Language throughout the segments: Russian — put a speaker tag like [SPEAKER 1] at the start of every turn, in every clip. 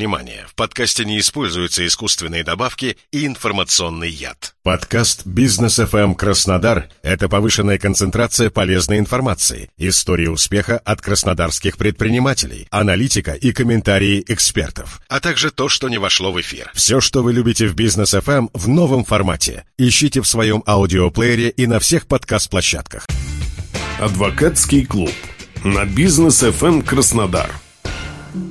[SPEAKER 1] внимание, в подкасте не используются искусственные добавки и информационный яд.
[SPEAKER 2] Подкаст «Бизнес FM Краснодар» — это повышенная концентрация полезной информации, истории успеха от краснодарских предпринимателей, аналитика и комментарии экспертов,
[SPEAKER 1] а также то, что не вошло в эфир.
[SPEAKER 2] Все, что вы любите в «Бизнес FM» в новом формате. Ищите в своем аудиоплеере и на всех подкаст-площадках.
[SPEAKER 3] Адвокатский клуб на «Бизнес FM Краснодар».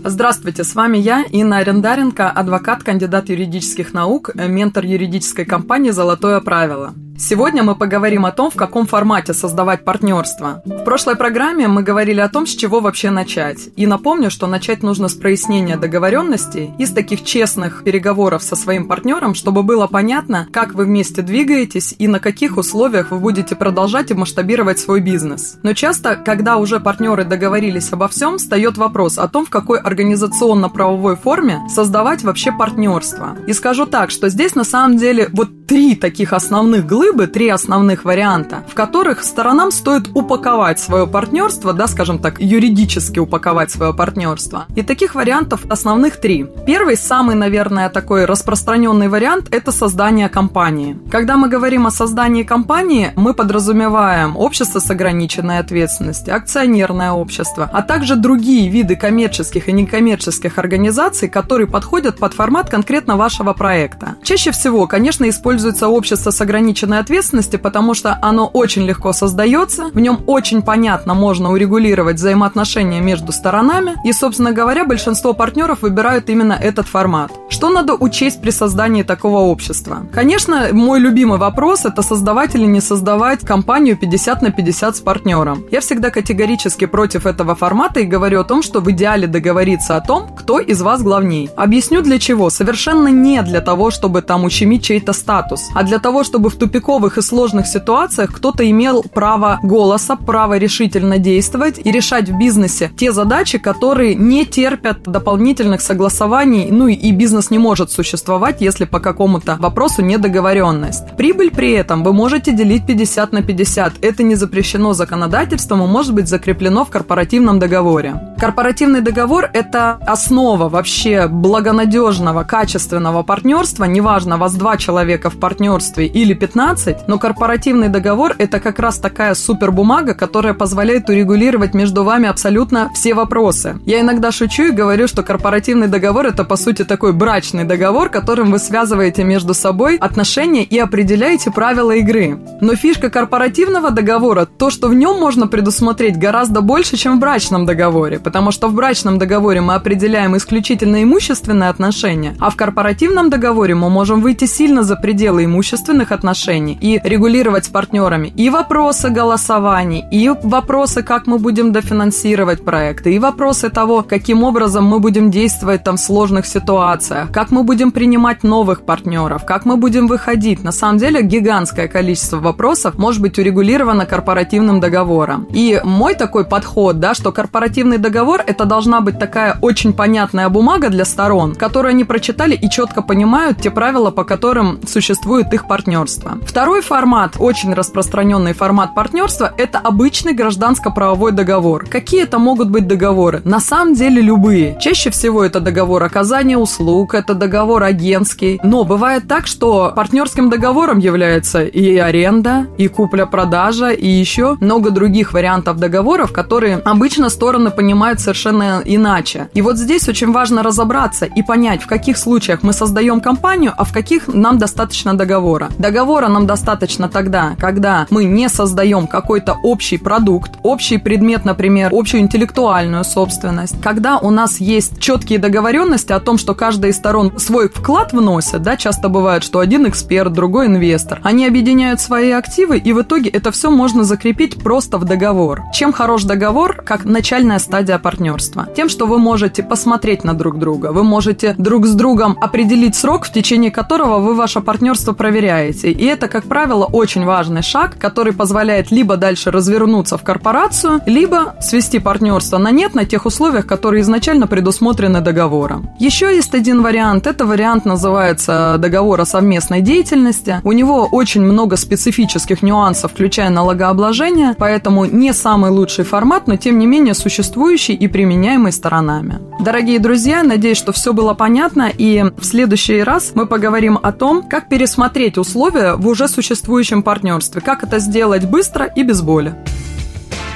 [SPEAKER 4] Здравствуйте, с вами я, Инна Арендаренко, адвокат, кандидат юридических наук, ментор юридической компании «Золотое правило». Сегодня мы поговорим о том, в каком формате создавать партнерство. В прошлой программе мы говорили о том, с чего вообще начать. И напомню, что начать нужно с прояснения договоренностей и с таких честных переговоров со своим партнером, чтобы было понятно, как вы вместе двигаетесь и на каких условиях вы будете продолжать и масштабировать свой бизнес. Но часто, когда уже партнеры договорились обо всем, встает вопрос о том, в какой организационно-правовой форме создавать вообще партнерство. И скажу так, что здесь на самом деле вот три таких основных глыбы бы три основных варианта, в которых сторонам стоит упаковать свое партнерство, да, скажем так, юридически упаковать свое партнерство. И таких вариантов основных три. Первый, самый, наверное, такой распространенный вариант – это создание компании. Когда мы говорим о создании компании, мы подразумеваем общество с ограниченной ответственностью, акционерное общество, а также другие виды коммерческих и некоммерческих организаций, которые подходят под формат конкретно вашего проекта. Чаще всего, конечно, используется общество с ограниченной ответственности, потому что оно очень легко создается, в нем очень понятно можно урегулировать взаимоотношения между сторонами, и, собственно говоря, большинство партнеров выбирают именно этот формат. Что надо учесть при создании такого общества? Конечно, мой любимый вопрос – это создавать или не создавать компанию 50 на 50 с партнером. Я всегда категорически против этого формата и говорю о том, что в идеале договориться о том, кто из вас главней. Объясню для чего. Совершенно не для того, чтобы там ущемить чей-то статус, а для того, чтобы в тупику тупиковых и сложных ситуациях кто-то имел право голоса, право решительно действовать и решать в бизнесе те задачи, которые не терпят дополнительных согласований, ну и бизнес не может существовать, если по какому-то вопросу недоговоренность. Прибыль при этом вы можете делить 50 на 50. Это не запрещено законодательством и может быть закреплено в корпоративном договоре. Корпоративный договор – это основа вообще благонадежного, качественного партнерства. Неважно, вас два человека в партнерстве или 15, 15, но корпоративный договор – это как раз такая супер бумага, которая позволяет урегулировать между вами абсолютно все вопросы. Я иногда шучу и говорю, что корпоративный договор – это, по сути, такой брачный договор, которым вы связываете между собой отношения и определяете правила игры. Но фишка корпоративного договора – то, что в нем можно предусмотреть гораздо больше, чем в брачном договоре, потому что в брачном договоре мы определяем исключительно имущественные отношения, а в корпоративном договоре мы можем выйти сильно за пределы имущественных отношений отношений и регулировать с партнерами и вопросы голосований, и вопросы, как мы будем дофинансировать проекты, и вопросы того, каким образом мы будем действовать там в сложных ситуациях, как мы будем принимать новых партнеров, как мы будем выходить. На самом деле гигантское количество вопросов может быть урегулировано корпоративным договором. И мой такой подход, да, что корпоративный договор это должна быть такая очень понятная бумага для сторон, которую они прочитали и четко понимают те правила, по которым существует их партнерство. Второй формат, очень распространенный формат партнерства, это обычный гражданско-правовой договор. Какие это могут быть договоры? На самом деле любые. Чаще всего это договор оказания услуг, это договор агентский. Но бывает так, что партнерским договором является и аренда, и купля-продажа, и еще много других вариантов договоров, которые обычно стороны понимают совершенно иначе. И вот здесь очень важно разобраться и понять, в каких случаях мы создаем компанию, а в каких нам достаточно договора. Договора нам достаточно тогда, когда мы не создаем какой-то общий продукт, общий предмет, например, общую интеллектуальную собственность, когда у нас есть четкие договоренности о том, что каждая из сторон свой вклад вносит, да, часто бывает, что один эксперт, другой инвестор, они объединяют свои активы, и в итоге это все можно закрепить просто в договор. Чем хорош договор, как начальная стадия партнерства? Тем, что вы можете посмотреть на друг друга, вы можете друг с другом определить срок, в течение которого вы ваше партнерство проверяете. И это как правило, очень важный шаг, который позволяет либо дальше развернуться в корпорацию, либо свести партнерство на нет на тех условиях, которые изначально предусмотрены договором. Еще есть один вариант. Это вариант называется договор о совместной деятельности. У него очень много специфических нюансов, включая налогообложение, поэтому не самый лучший формат, но тем не менее существующий и применяемый сторонами. Дорогие друзья, надеюсь, что все было понятно, и в следующий раз мы поговорим о том, как пересмотреть условия в уже существующем партнерстве, как это сделать быстро и без боли.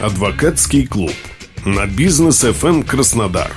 [SPEAKER 3] Адвокатский клуб на бизнес FM Краснодар.